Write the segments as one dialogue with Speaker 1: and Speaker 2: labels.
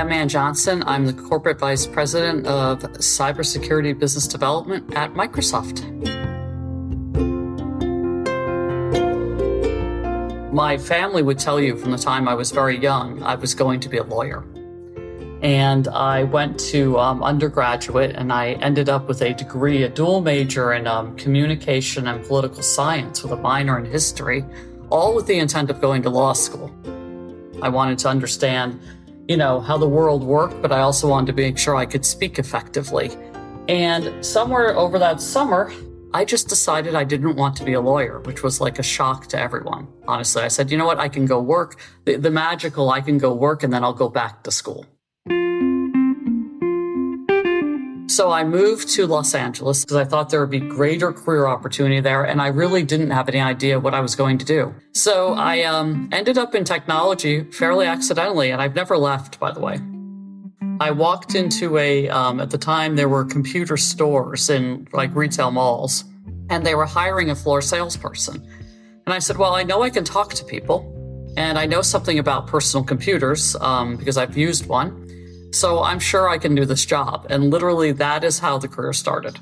Speaker 1: I'm Ann Johnson. I'm the Corporate Vice President of Cybersecurity Business Development at Microsoft. My family would tell you from the time I was very young, I was going to be a lawyer. And I went to um, undergraduate and I ended up with a degree, a dual major in um, communication and political science with a minor in history, all with the intent of going to law school. I wanted to understand you know, how the world worked, but I also wanted to make sure I could speak effectively. And somewhere over that summer, I just decided I didn't want to be a lawyer, which was like a shock to everyone. Honestly, I said, you know what? I can go work. The, the magical, I can go work and then I'll go back to school. So I moved to Los Angeles because I thought there would be greater career opportunity there, and I really didn't have any idea what I was going to do. So I um, ended up in technology fairly accidentally, and I've never left, by the way. I walked into a, um, at the time, there were computer stores in like retail malls, and they were hiring a floor salesperson. And I said, Well, I know I can talk to people, and I know something about personal computers um, because I've used one. So I'm sure I can do this job. And literally, that is how the career started.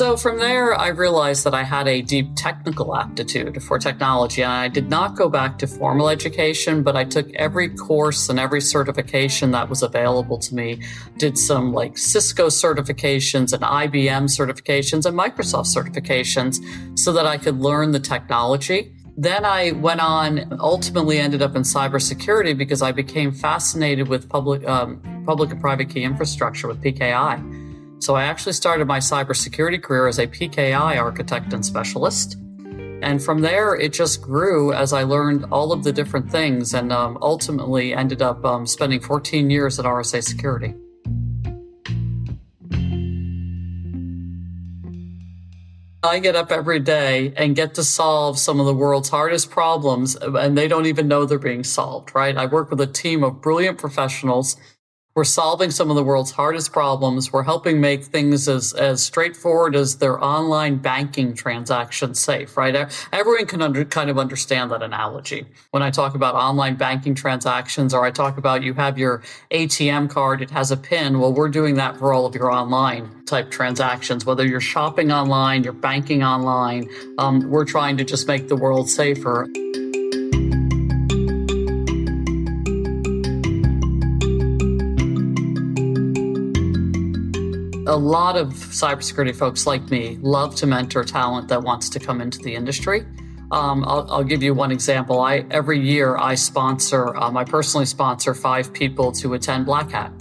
Speaker 1: So from there, I realized that I had a deep technical aptitude for technology. And I did not go back to formal education, but I took every course and every certification that was available to me. Did some like Cisco certifications and IBM certifications and Microsoft certifications so that I could learn the technology then I went on, ultimately ended up in cybersecurity because I became fascinated with public, um, public and private key infrastructure with PKI. So I actually started my cybersecurity career as a PKI architect and specialist. And from there, it just grew as I learned all of the different things and um, ultimately ended up um, spending 14 years at RSA Security. I get up every day and get to solve some of the world's hardest problems, and they don't even know they're being solved, right? I work with a team of brilliant professionals we're solving some of the world's hardest problems. We're helping make things as, as straightforward as their online banking transactions safe, right? Everyone can under, kind of understand that analogy. When I talk about online banking transactions, or I talk about you have your ATM card, it has a PIN. Well, we're doing that for all of your online type transactions, whether you're shopping online, you're banking online. Um, we're trying to just make the world safer. A lot of cybersecurity folks like me love to mentor talent that wants to come into the industry. Um, I'll, I'll, give you one example. I every year I sponsor, um, I personally sponsor five people to attend Black Hat,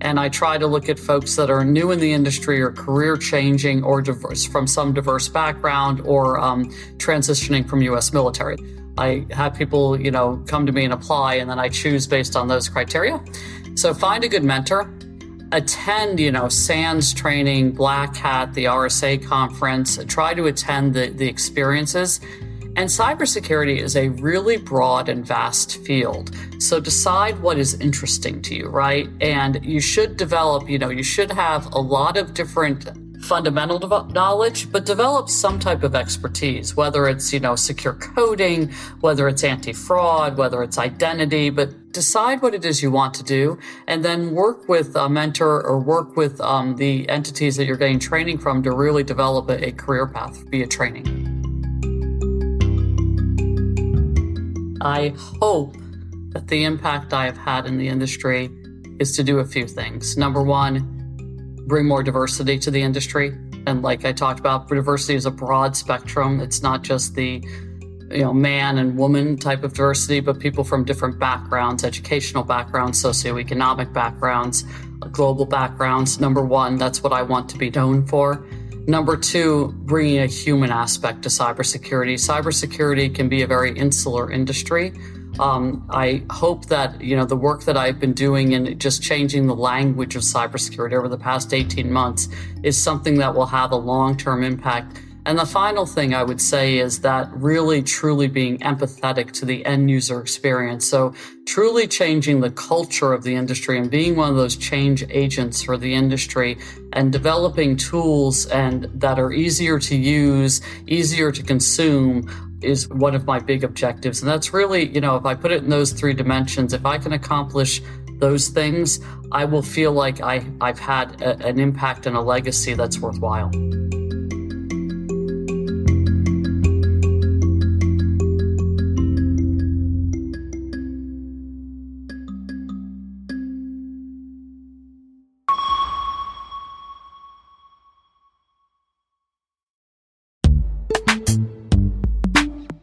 Speaker 1: and I try to look at folks that are new in the industry or career changing or diverse from some diverse background or um, transitioning from U.S. military. I have people, you know, come to me and apply, and then I choose based on those criteria. So find a good mentor attend, you know, SANS training, Black Hat, the RSA conference, try to attend the, the experiences. And cybersecurity is a really broad and vast field. So decide what is interesting to you, right? And you should develop, you know, you should have a lot of different fundamental knowledge, but develop some type of expertise, whether it's, you know, secure coding, whether it's anti fraud, whether it's identity, but decide what it is you want to do, and then work with a mentor or work with um, the entities that you're getting training from to really develop a, a career path via training. I hope that the impact I have had in the industry is to do a few things. Number one, bring more diversity to the industry. And like I talked about, diversity is a broad spectrum. It's not just the you know man and woman type of diversity, but people from different backgrounds, educational backgrounds, socioeconomic backgrounds, global backgrounds. Number one, that's what I want to be known for. Number two, bringing a human aspect to cybersecurity. Cybersecurity can be a very insular industry um, I hope that you know the work that I've been doing in just changing the language of cybersecurity over the past 18 months is something that will have a long-term impact. And the final thing I would say is that really truly being empathetic to the end user experience. So truly changing the culture of the industry and being one of those change agents for the industry and developing tools and that are easier to use, easier to consume is one of my big objectives. And that's really, you know, if I put it in those three dimensions, if I can accomplish those things, I will feel like I, I've had a, an impact and a legacy that's worthwhile.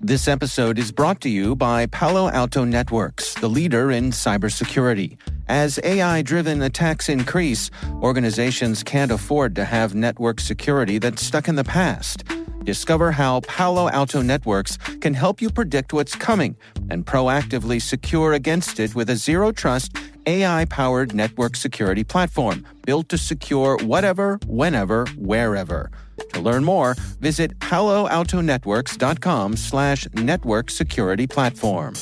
Speaker 2: This episode is brought to you by Palo Alto Networks, the leader in cybersecurity. As AI driven attacks increase, organizations can't afford to have network security that's stuck in the past. Discover how Palo Alto Networks can help you predict what's coming and proactively secure against it with a zero trust, AI powered network security platform built to secure whatever, whenever, wherever. To learn more, visit paloaltonetworks.com slash network security platform.